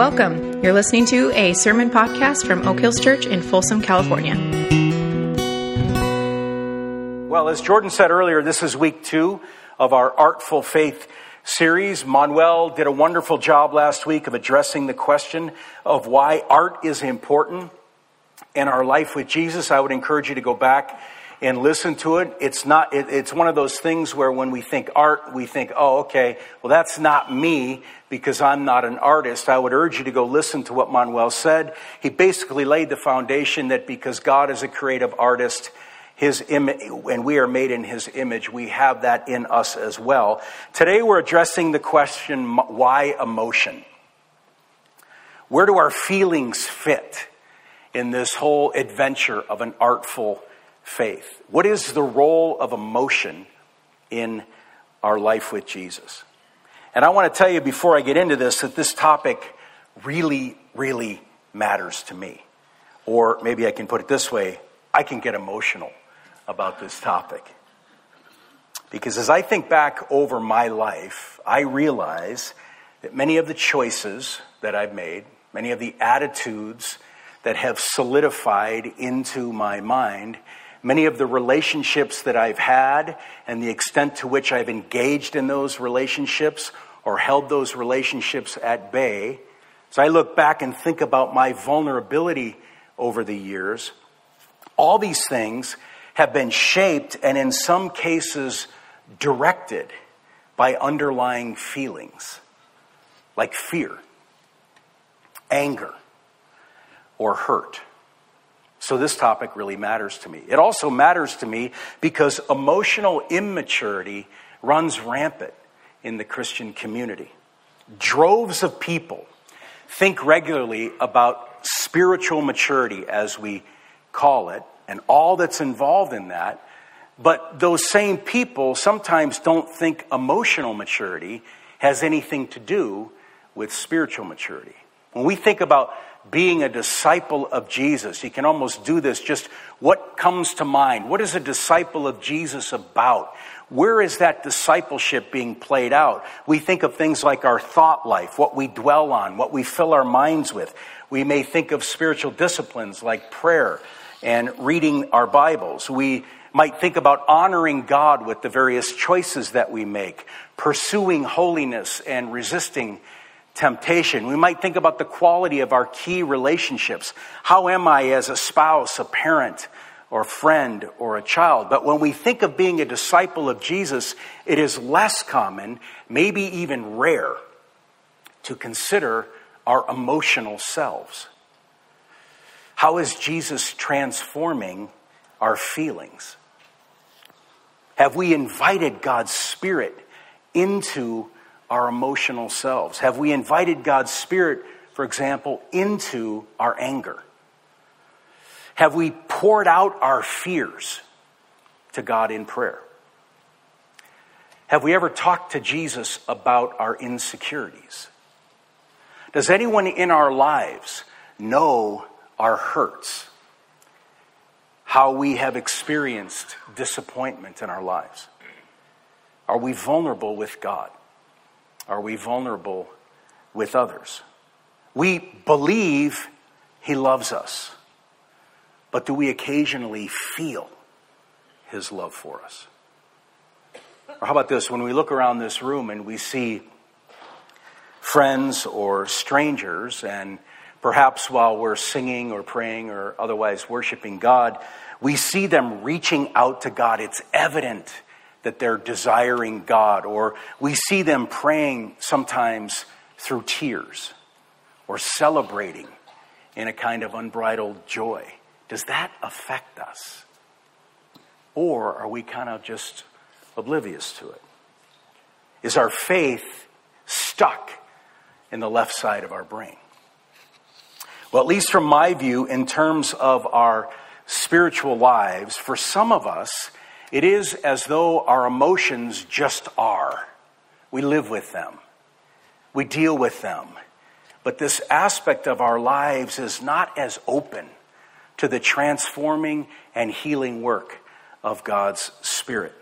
Welcome. You're listening to a sermon podcast from Oak Hills Church in Folsom, California. Well, as Jordan said earlier, this is week two of our Artful Faith series. Manuel did a wonderful job last week of addressing the question of why art is important in our life with Jesus. I would encourage you to go back and listen to it. It's not, it, it's one of those things where when we think art, we think, oh, okay, well, that's not me because I'm not an artist. I would urge you to go listen to what Manuel said. He basically laid the foundation that because God is a creative artist, his image, and we are made in his image, we have that in us as well. Today we're addressing the question, why emotion? Where do our feelings fit in this whole adventure of an artful faith? What is the role of emotion in our life with Jesus? And I want to tell you before I get into this that this topic really, really matters to me. Or maybe I can put it this way I can get emotional about this topic. Because as I think back over my life, I realize that many of the choices that I've made, many of the attitudes that have solidified into my mind Many of the relationships that I've had and the extent to which I've engaged in those relationships or held those relationships at bay. So I look back and think about my vulnerability over the years. All these things have been shaped and in some cases directed by underlying feelings like fear, anger, or hurt. So this topic really matters to me. It also matters to me because emotional immaturity runs rampant in the Christian community. Droves of people think regularly about spiritual maturity, as we call it, and all that's involved in that. But those same people sometimes don't think emotional maturity has anything to do with spiritual maturity. When we think about being a disciple of Jesus. You can almost do this just what comes to mind. What is a disciple of Jesus about? Where is that discipleship being played out? We think of things like our thought life, what we dwell on, what we fill our minds with. We may think of spiritual disciplines like prayer and reading our Bibles. We might think about honoring God with the various choices that we make, pursuing holiness and resisting temptation. We might think about the quality of our key relationships. How am I as a spouse, a parent, or friend, or a child? But when we think of being a disciple of Jesus, it is less common, maybe even rare, to consider our emotional selves. How is Jesus transforming our feelings? Have we invited God's Spirit into our emotional selves? Have we invited God's Spirit, for example, into our anger? Have we poured out our fears to God in prayer? Have we ever talked to Jesus about our insecurities? Does anyone in our lives know our hurts? How we have experienced disappointment in our lives? Are we vulnerable with God? Are we vulnerable with others? We believe He loves us, but do we occasionally feel His love for us? Or how about this? When we look around this room and we see friends or strangers, and perhaps while we're singing or praying or otherwise worshiping God, we see them reaching out to God. It's evident that they're desiring God, or we see them praying sometimes through tears or celebrating in a kind of unbridled joy. Does that affect us? Or are we kind of just oblivious to it? Is our faith stuck in the left side of our brain? Well, at least from my view, in terms of our spiritual lives, for some of us, it is as though our emotions just are. We live with them, we deal with them. But this aspect of our lives is not as open to the transforming and healing work of God's Spirit.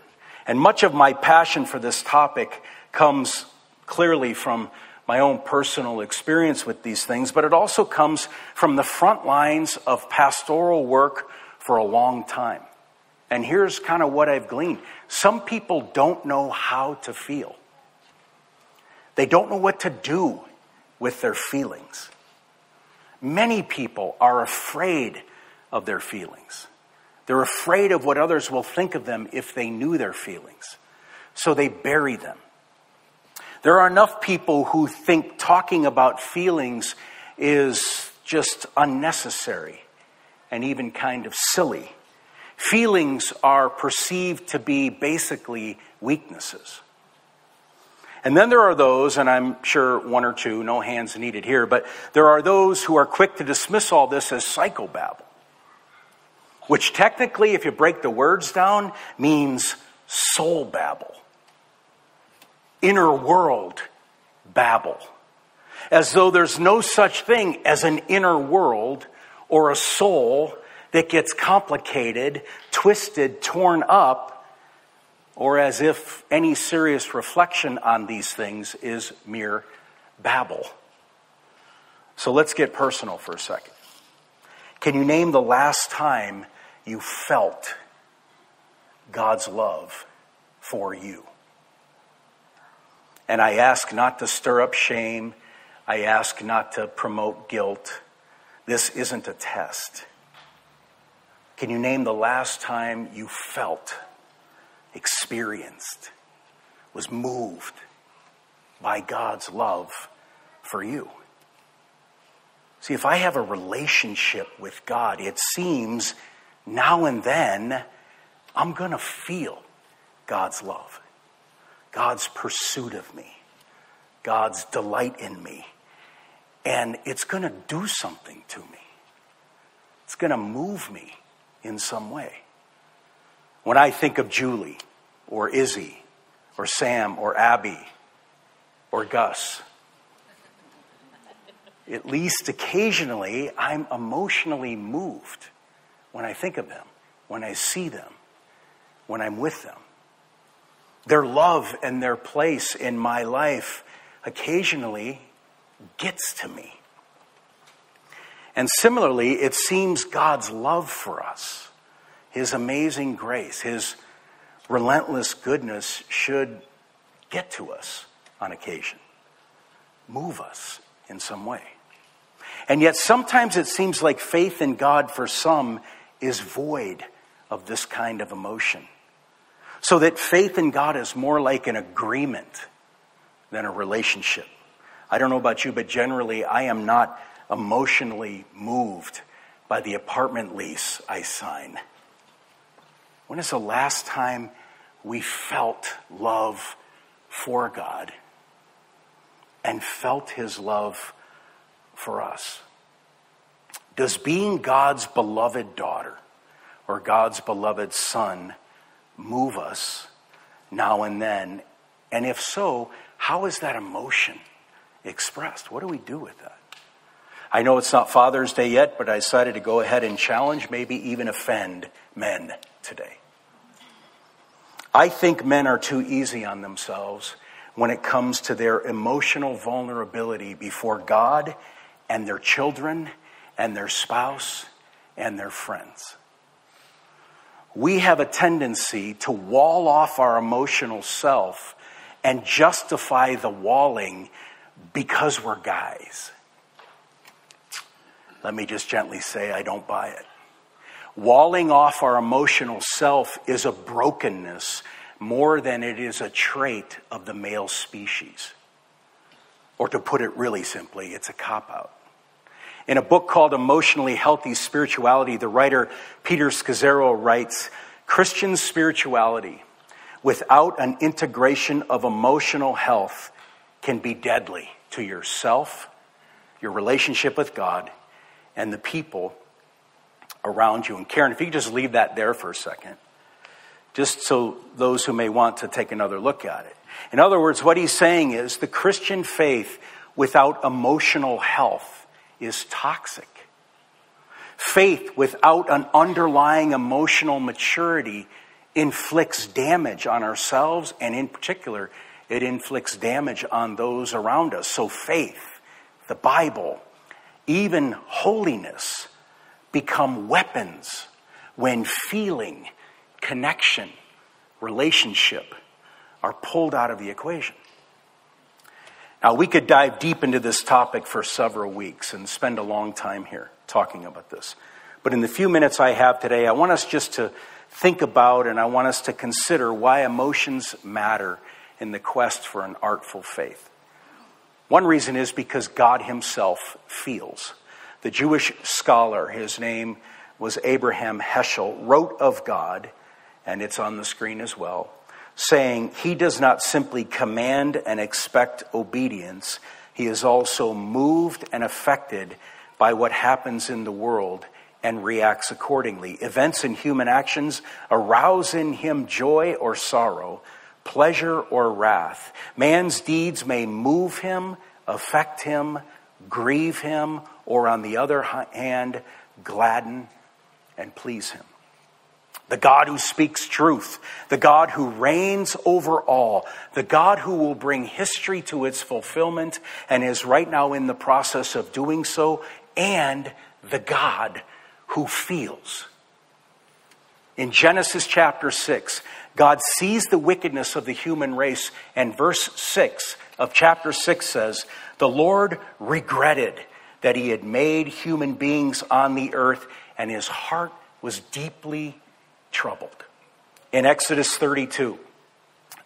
And much of my passion for this topic comes clearly from my own personal experience with these things, but it also comes from the front lines of pastoral work for a long time. And here's kind of what I've gleaned some people don't know how to feel, they don't know what to do with their feelings. Many people are afraid of their feelings. They're afraid of what others will think of them if they knew their feelings. So they bury them. There are enough people who think talking about feelings is just unnecessary and even kind of silly. Feelings are perceived to be basically weaknesses. And then there are those, and I'm sure one or two, no hands needed here, but there are those who are quick to dismiss all this as psychobabble, which technically, if you break the words down, means soul babble, inner world babble, as though there's no such thing as an inner world or a soul that gets complicated, twisted, torn up or as if any serious reflection on these things is mere babble. So let's get personal for a second. Can you name the last time you felt God's love for you? And I ask not to stir up shame. I ask not to promote guilt. This isn't a test. Can you name the last time you felt experienced, was moved by God's love for you. See, if I have a relationship with God, it seems now and then I'm going to feel God's love, God's pursuit of me, God's delight in me. And it's going to do something to me. It's going to move me in some way. When I think of Julie or Izzy or Sam or Abby or Gus, at least occasionally I'm emotionally moved when I think of them, when I see them, when I'm with them. Their love and their place in my life occasionally gets to me. And similarly, it seems God's love for us his amazing grace, His relentless goodness should get to us on occasion, move us in some way. And yet, sometimes it seems like faith in God for some is void of this kind of emotion. So that faith in God is more like an agreement than a relationship. I don't know about you, but generally, I am not emotionally moved by the apartment lease I sign. When is the last time we felt love for God and felt his love for us? Does being God's beloved daughter or God's beloved son move us now and then? And if so, how is that emotion expressed? What do we do with that? I know it's not Father's Day yet, but I decided to go ahead and challenge, maybe even offend men today. I think men are too easy on themselves when it comes to their emotional vulnerability before God and their children and their spouse and their friends. We have a tendency to wall off our emotional self and justify the walling because we're guys. Let me just gently say, I don't buy it. Walling off our emotional self is a brokenness more than it is a trait of the male species. Or to put it really simply, it's a cop out. In a book called Emotionally Healthy Spirituality, the writer Peter Scazzero writes Christian spirituality without an integration of emotional health can be deadly to yourself, your relationship with God, and the people around you. And Karen, if you could just leave that there for a second, just so those who may want to take another look at it. In other words, what he's saying is the Christian faith without emotional health is toxic. Faith without an underlying emotional maturity inflicts damage on ourselves and, in particular, it inflicts damage on those around us. So faith, the Bible, even holiness become weapons when feeling, connection, relationship are pulled out of the equation. Now, we could dive deep into this topic for several weeks and spend a long time here talking about this. But in the few minutes I have today, I want us just to think about and I want us to consider why emotions matter in the quest for an artful faith. One reason is because God Himself feels. The Jewish scholar, his name was Abraham Heschel, wrote of God, and it's on the screen as well, saying, He does not simply command and expect obedience, He is also moved and affected by what happens in the world and reacts accordingly. Events and human actions arouse in him joy or sorrow, pleasure or wrath. Man's deeds may move him, affect him, grieve him, or on the other hand, gladden and please him. The God who speaks truth, the God who reigns over all, the God who will bring history to its fulfillment and is right now in the process of doing so, and the God who feels. In Genesis chapter 6, God sees the wickedness of the human race, and verse 6 of chapter 6 says, The Lord regretted that he had made human beings on the earth, and his heart was deeply troubled. In Exodus 32,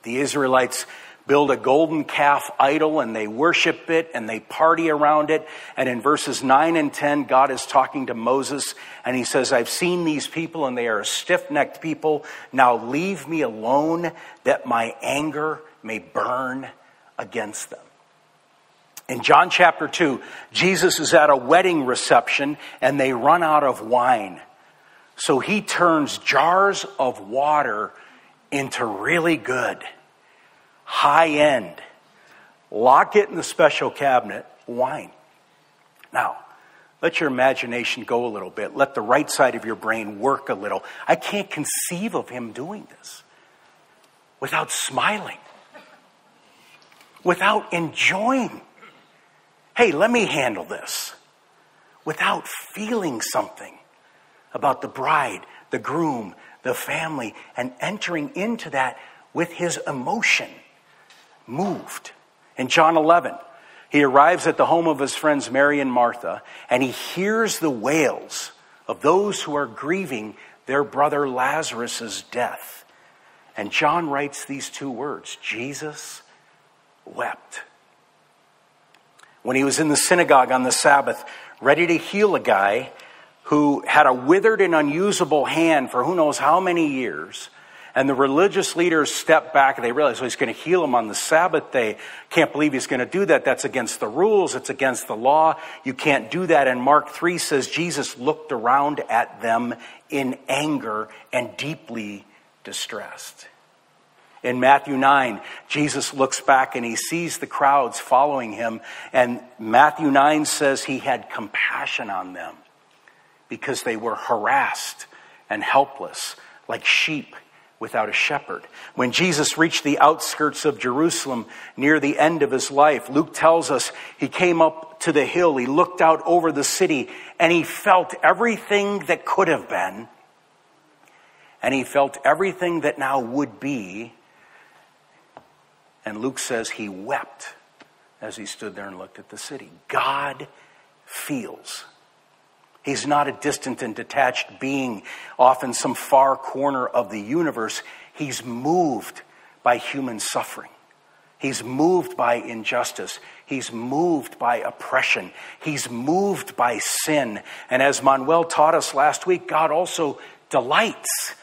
the Israelites build a golden calf idol and they worship it and they party around it. And in verses 9 and 10, God is talking to Moses and he says, I've seen these people and they are a stiff necked people. Now leave me alone that my anger may burn against them. In John chapter 2, Jesus is at a wedding reception and they run out of wine. So he turns jars of water into really good, high end, lock it in the special cabinet wine. Now, let your imagination go a little bit. Let the right side of your brain work a little. I can't conceive of him doing this without smiling, without enjoying hey, let me handle this without feeling something about the bride, the groom, the family, and entering into that with his emotion, moved. In John 11, he arrives at the home of his friends Mary and Martha, and he hears the wails of those who are grieving their brother Lazarus' death. And John writes these two words Jesus wept when he was in the synagogue on the Sabbath, ready to heal a guy who had a withered and unusable hand for who knows how many years. And the religious leaders step back and they realize, well, he's going to heal him on the Sabbath day. Can't believe he's going to do that. That's against the rules. It's against the law. You can't do that. And Mark 3 says Jesus looked around at them in anger and deeply distressed. In Matthew 9, Jesus looks back and he sees the crowds following him. And Matthew 9 says he had compassion on them because they were harassed and helpless, like sheep without a shepherd. When Jesus reached the outskirts of Jerusalem near the end of his life, Luke tells us he came up to the hill, he looked out over the city, and he felt everything that could have been, and he felt everything that now would be and Luke says he wept as he stood there and looked at the city. God feels. He's not a distant and detached being off in some far corner of the universe. He's moved by human suffering. He's moved by injustice. He's moved by oppression. He's moved by sin. And as Manuel taught us last week, God also delights.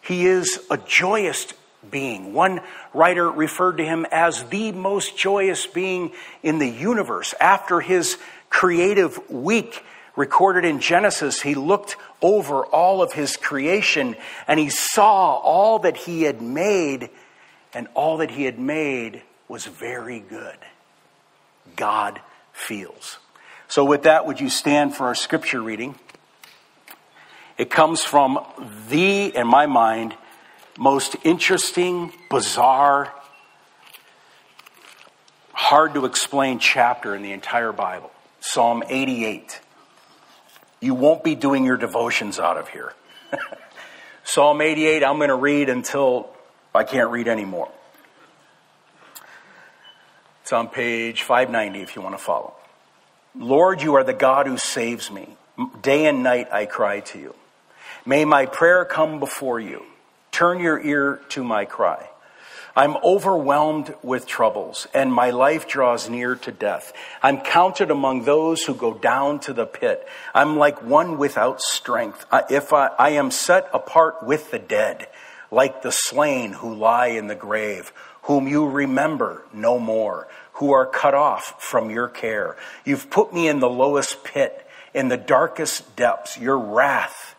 He is a joyous being. One writer referred to him as the most joyous being in the universe. After his creative week recorded in Genesis, he looked over all of his creation and he saw all that he had made, and all that he had made was very good. God feels. So, with that, would you stand for our scripture reading? It comes from the, in my mind, most interesting, bizarre, hard to explain chapter in the entire Bible Psalm 88. You won't be doing your devotions out of here. Psalm 88, I'm going to read until I can't read anymore. It's on page 590 if you want to follow. Lord, you are the God who saves me. Day and night I cry to you. May my prayer come before you. Turn your ear to my cry. I'm overwhelmed with troubles, and my life draws near to death. I'm counted among those who go down to the pit. I'm like one without strength. If I, I am set apart with the dead, like the slain who lie in the grave, whom you remember no more, who are cut off from your care. You've put me in the lowest pit, in the darkest depths. Your wrath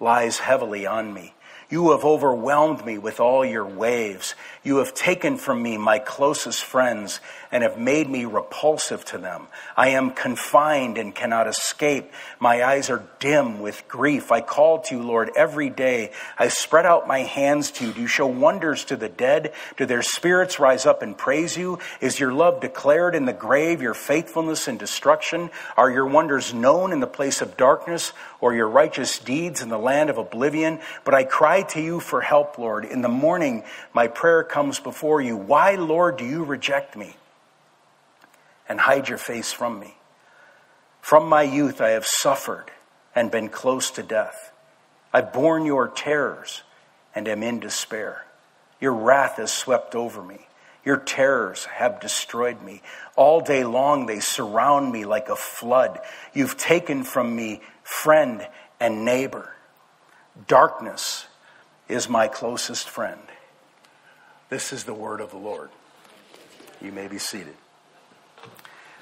lies heavily on me. You have overwhelmed me with all your waves. You have taken from me my closest friends and have made me repulsive to them. I am confined and cannot escape. My eyes are dim with grief. I call to you, Lord, every day. I spread out my hands to you. Do you show wonders to the dead? Do their spirits rise up and praise you? Is your love declared in the grave, your faithfulness in destruction? Are your wonders known in the place of darkness or your righteous deeds in the land of oblivion? But I cry to you for help, Lord. In the morning, my prayer comes before you. Why, Lord, do you reject me and hide your face from me? From my youth, I have suffered and been close to death. I've borne your terrors and am in despair. Your wrath has swept over me. Your terrors have destroyed me. All day long they surround me like a flood. You've taken from me friend and neighbor. Darkness is my closest friend. This is the word of the Lord. You may be seated.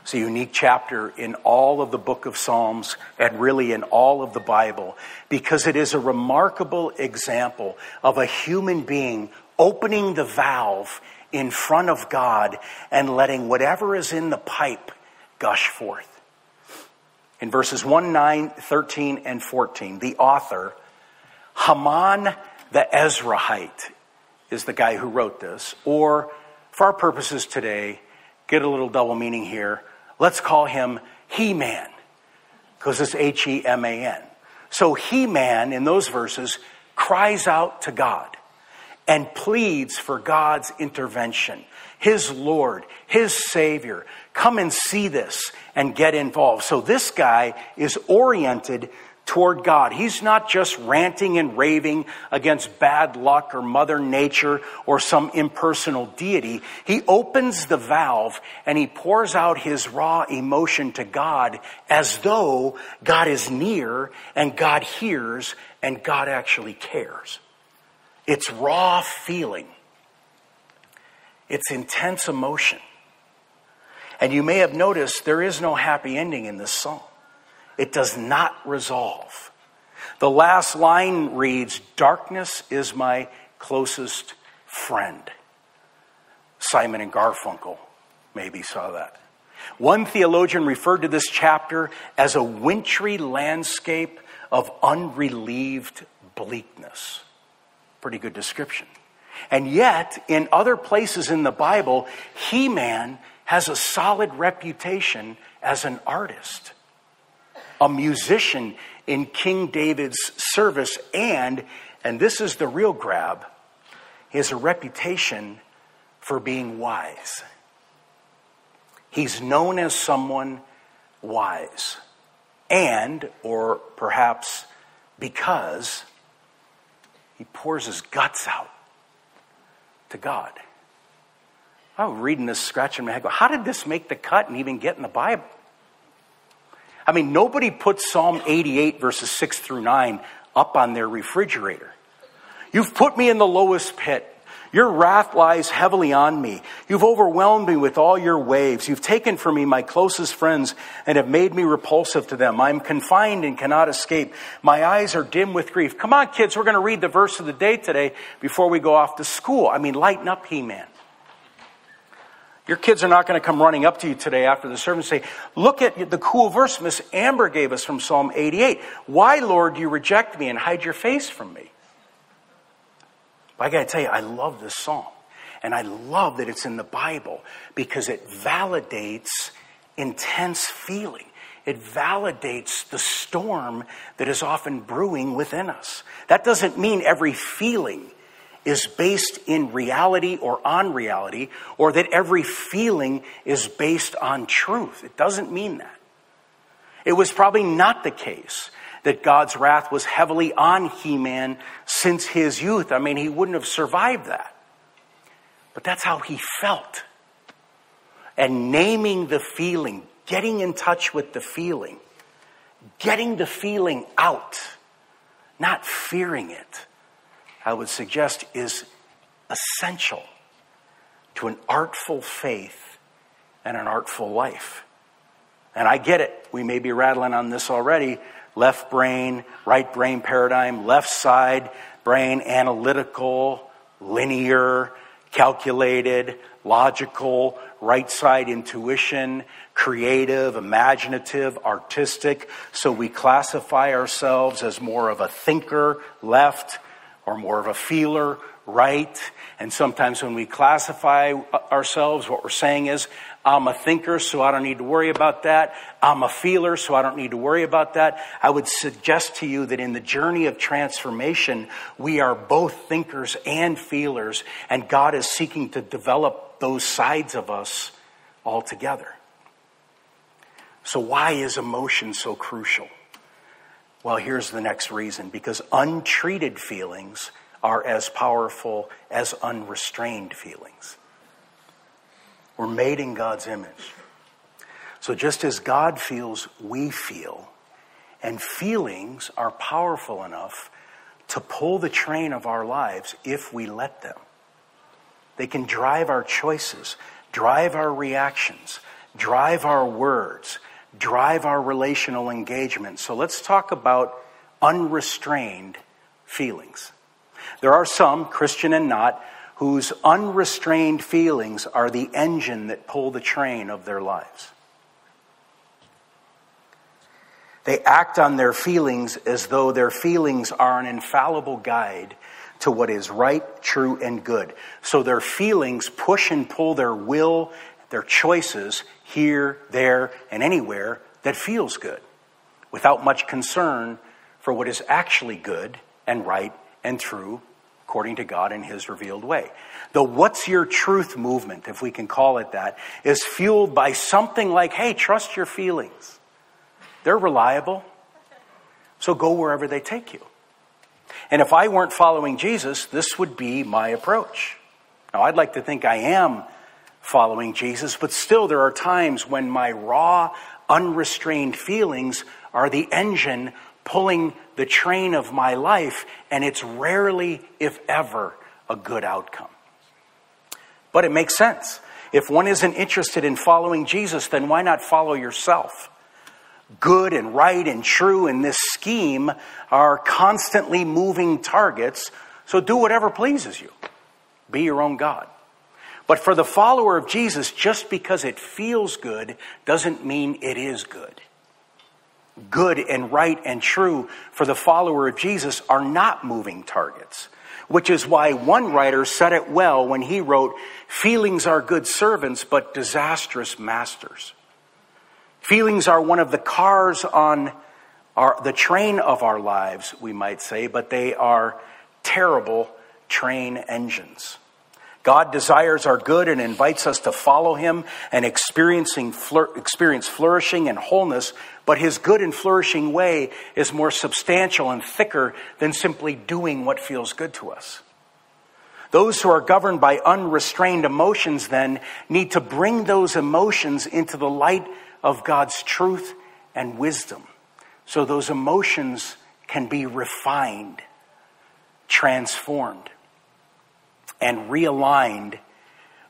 It's a unique chapter in all of the book of Psalms and really in all of the Bible because it is a remarkable example of a human being opening the valve in front of God and letting whatever is in the pipe gush forth. In verses 1, 9, 13, and 14, the author, Heman the Ezrahite is the guy who wrote this. Or, for our purposes today, get a little double meaning here. Let's call him He Man, because it's H E M A N. So He Man in those verses cries out to God and pleads for God's intervention. His Lord, His Savior. Come and see this and get involved. So this guy is oriented toward God. He's not just ranting and raving against bad luck or Mother Nature or some impersonal deity. He opens the valve and he pours out his raw emotion to God as though God is near and God hears and God actually cares. It's raw feeling. It's intense emotion. And you may have noticed there is no happy ending in this song. It does not resolve. The last line reads Darkness is my closest friend. Simon and Garfunkel maybe saw that. One theologian referred to this chapter as a wintry landscape of unrelieved bleakness. Pretty good description. And yet, in other places in the Bible, He Man has a solid reputation as an artist a musician in King David's service, and, and this is the real grab, he has a reputation for being wise. He's known as someone wise, and, or perhaps because, he pours his guts out to God. I was reading this, scratching my head, go, how did this make the cut and even get in the Bible? I mean, nobody puts Psalm 88, verses 6 through 9, up on their refrigerator. You've put me in the lowest pit. Your wrath lies heavily on me. You've overwhelmed me with all your waves. You've taken from me my closest friends and have made me repulsive to them. I'm confined and cannot escape. My eyes are dim with grief. Come on, kids, we're going to read the verse of the day today before we go off to school. I mean, lighten up, He Man. Your kids are not going to come running up to you today after the service and say, Look at the cool verse Miss Amber gave us from Psalm 88. Why, Lord, do you reject me and hide your face from me? But I got to tell you, I love this psalm. And I love that it's in the Bible because it validates intense feeling. It validates the storm that is often brewing within us. That doesn't mean every feeling is based in reality or on reality, or that every feeling is based on truth. It doesn't mean that. It was probably not the case that God's wrath was heavily on He Man since his youth. I mean, he wouldn't have survived that. But that's how he felt. And naming the feeling, getting in touch with the feeling, getting the feeling out, not fearing it, I would suggest is essential to an artful faith and an artful life. And I get it. We may be rattling on this already. Left brain, right brain paradigm, left side brain, analytical, linear, calculated, logical, right side intuition, creative, imaginative, artistic. So we classify ourselves as more of a thinker, left, or more of a feeler, right. And sometimes when we classify ourselves, what we're saying is, I'm a thinker, so I don't need to worry about that. I'm a feeler, so I don't need to worry about that. I would suggest to you that in the journey of transformation, we are both thinkers and feelers, and God is seeking to develop those sides of us all together. So, why is emotion so crucial? Well, here's the next reason because untreated feelings are as powerful as unrestrained feelings. We're made in God's image. So just as God feels, we feel. And feelings are powerful enough to pull the train of our lives if we let them. They can drive our choices, drive our reactions, drive our words, drive our relational engagement. So let's talk about unrestrained feelings. There are some, Christian and not, whose unrestrained feelings are the engine that pull the train of their lives. They act on their feelings as though their feelings are an infallible guide to what is right, true, and good. So their feelings push and pull their will, their choices here, there, and anywhere that feels good without much concern for what is actually good and right and true according to God in His revealed way. The What's Your Truth movement, if we can call it that, is fueled by something like, hey, trust your feelings. They're reliable, so go wherever they take you. And if I weren't following Jesus, this would be my approach. Now, I'd like to think I am following Jesus, but still, there are times when my raw, unrestrained feelings are the engine pulling the train of my life, and it's rarely, if ever, a good outcome. But it makes sense. If one isn't interested in following Jesus, then why not follow yourself? Good and right and true in this scheme are constantly moving targets, so do whatever pleases you. Be your own God. But for the follower of Jesus, just because it feels good doesn't mean it is good good and right and true for the follower of Jesus are not moving targets. Which is why one writer said it well when he wrote, Feelings are good servants, but disastrous masters. Feelings are one of the cars on our, the train of our lives, we might say, but they are terrible train engines. God desires our good and invites us to follow him and experiencing experience flourishing and wholeness, but his good and flourishing way is more substantial and thicker than simply doing what feels good to us. Those who are governed by unrestrained emotions then need to bring those emotions into the light of God's truth and wisdom. So those emotions can be refined, transformed and realigned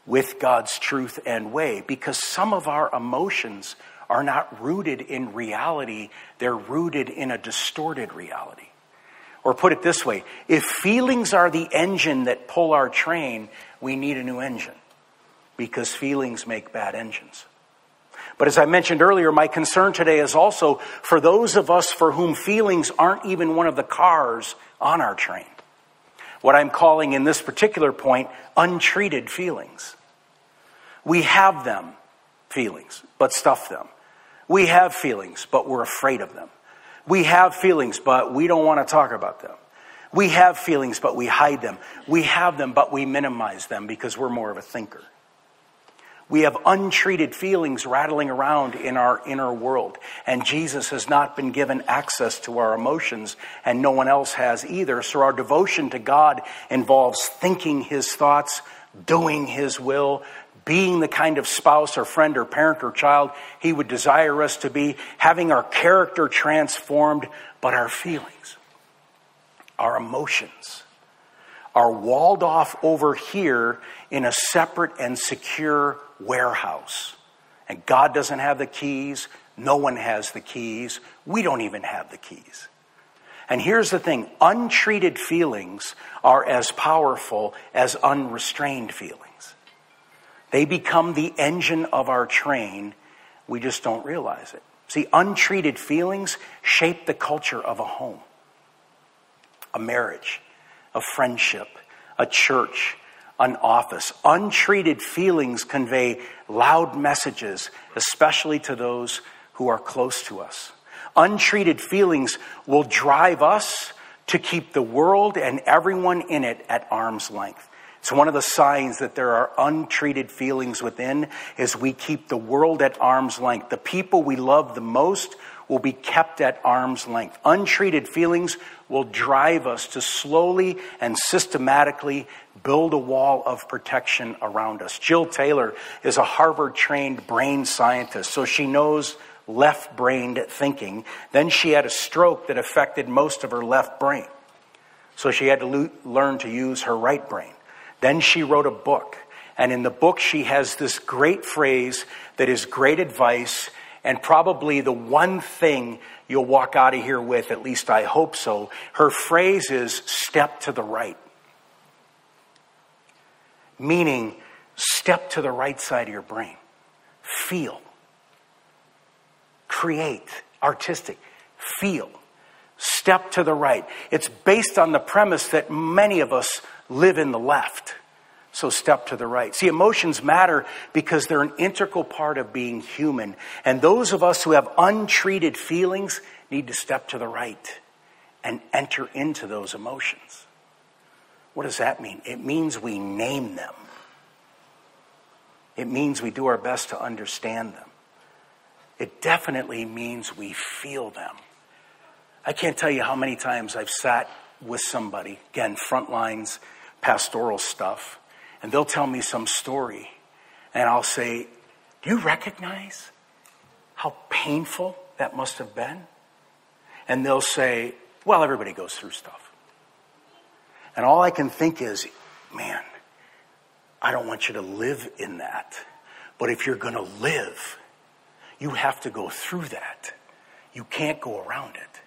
with God's truth and way because some of our emotions are not rooted in reality, they're rooted in a distorted reality. Or put it this way if feelings are the engine that pull our train, we need a new engine because feelings make bad engines. But as I mentioned earlier, my concern today is also for those of us for whom feelings aren't even one of the cars on our train. What I'm calling in this particular point, untreated feelings. We have them, feelings, but stuff them. We have feelings, but we're afraid of them. We have feelings, but we don't want to talk about them. We have feelings, but we hide them. We have them, but we minimize them because we're more of a thinker. We have untreated feelings rattling around in our inner world. And Jesus has not been given access to our emotions, and no one else has either. So our devotion to God involves thinking His thoughts, doing His will, being the kind of spouse or friend or parent or child He would desire us to be, having our character transformed, but our feelings, our emotions, are walled off over here in a separate and secure warehouse. And God doesn't have the keys. No one has the keys. We don't even have the keys. And here's the thing untreated feelings are as powerful as unrestrained feelings. They become the engine of our train. We just don't realize it. See, untreated feelings shape the culture of a home, a marriage, a friendship, a church, an office. Untreated feelings convey loud messages, especially to those who are close to us. Untreated feelings will drive us to keep the world and everyone in it at arm's length. It's one of the signs that there are untreated feelings within is we keep the world at arm's length. The people we love the most will be kept at arm's length. Untreated feelings will drive us to slowly and systematically build a wall of protection around us. Jill Taylor is a Harvard trained brain scientist, so she knows left brained thinking. Then she had a stroke that affected most of her left brain. So she had to lo- learn to use her right brain. Then she wrote a book. And in the book, she has this great phrase that is great advice and probably the one thing you'll walk out of here with, at least I hope so. Her phrase is step to the right. Meaning, step to the right side of your brain. Feel. Create. Artistic. Feel. Step to the right. It's based on the premise that many of us live in the left. So step to the right. See, emotions matter because they're an integral part of being human. And those of us who have untreated feelings need to step to the right and enter into those emotions. What does that mean? It means we name them. It means we do our best to understand them. It definitely means we feel them. I can't tell you how many times I've sat with somebody, again, front lines pastoral stuff, and they'll tell me some story, and I'll say, Do you recognize how painful that must have been? And they'll say, Well, everybody goes through stuff. And all I can think is, Man, I don't want you to live in that. But if you're going to live, you have to go through that. You can't go around it.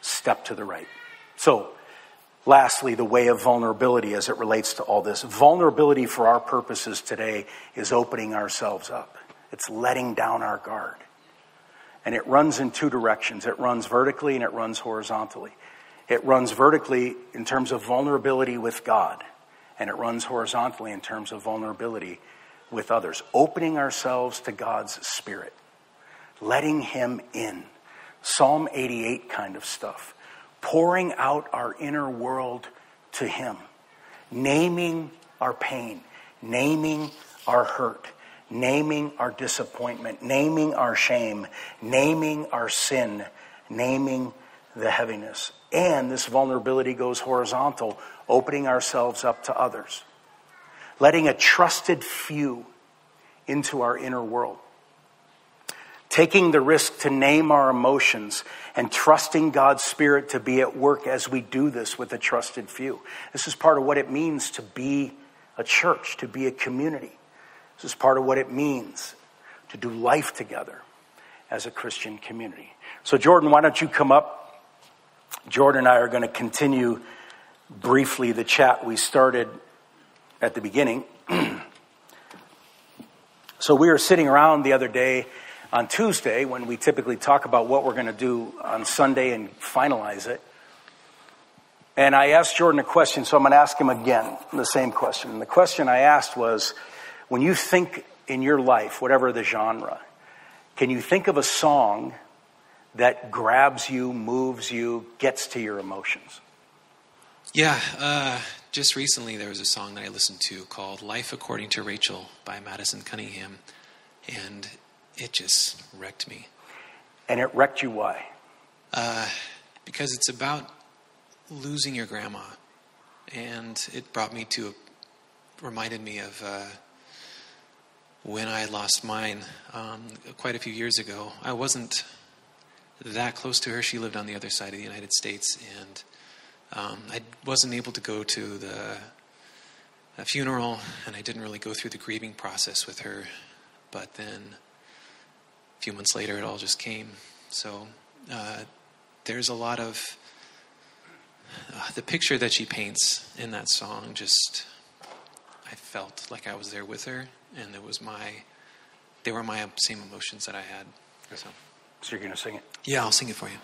Step to the right. So, lastly, the way of vulnerability as it relates to all this. Vulnerability for our purposes today is opening ourselves up, it's letting down our guard. And it runs in two directions it runs vertically and it runs horizontally. It runs vertically in terms of vulnerability with God, and it runs horizontally in terms of vulnerability with others. Opening ourselves to God's Spirit, letting Him in. Psalm 88 kind of stuff pouring out our inner world to Him, naming our pain, naming our hurt, naming our disappointment, naming our shame, naming our sin, naming the heaviness. And this vulnerability goes horizontal, opening ourselves up to others, letting a trusted few into our inner world taking the risk to name our emotions and trusting God's Spirit to be at work as we do this with a trusted few. This is part of what it means to be a church, to be a community. This is part of what it means to do life together as a Christian community. So, Jordan, why don't you come up? Jordan and I are going to continue briefly the chat we started at the beginning. so, we were sitting around the other day on Tuesday, when we typically talk about what we're going to do on Sunday and finalize it, And I asked Jordan a question, so I'm going to ask him again the same question. And the question I asked was when you think in your life, whatever the genre, can you think of a song that grabs you, moves you, gets to your emotions? Yeah, uh, just recently there was a song that I listened to called Life According to Raechel by Madison Cunningham, and it just wrecked me. And it wrecked you why? Uh, because it's about losing your grandma, and it brought me to, a, reminded me of uh, when I lost mine um, quite a few years ago. I wasn't that close to her. She lived on the other side of the United States, and um, I wasn't able to go to the funeral, and I didn't really go through the grieving process with her. But then, few months later, it all just came. So uh, there's a lot of uh, the picture that she paints in that song. Just I felt like I was there with her, and it was my they were my same emotions that I had. So, so you're going to sing it. Yeah, I'll sing it for you.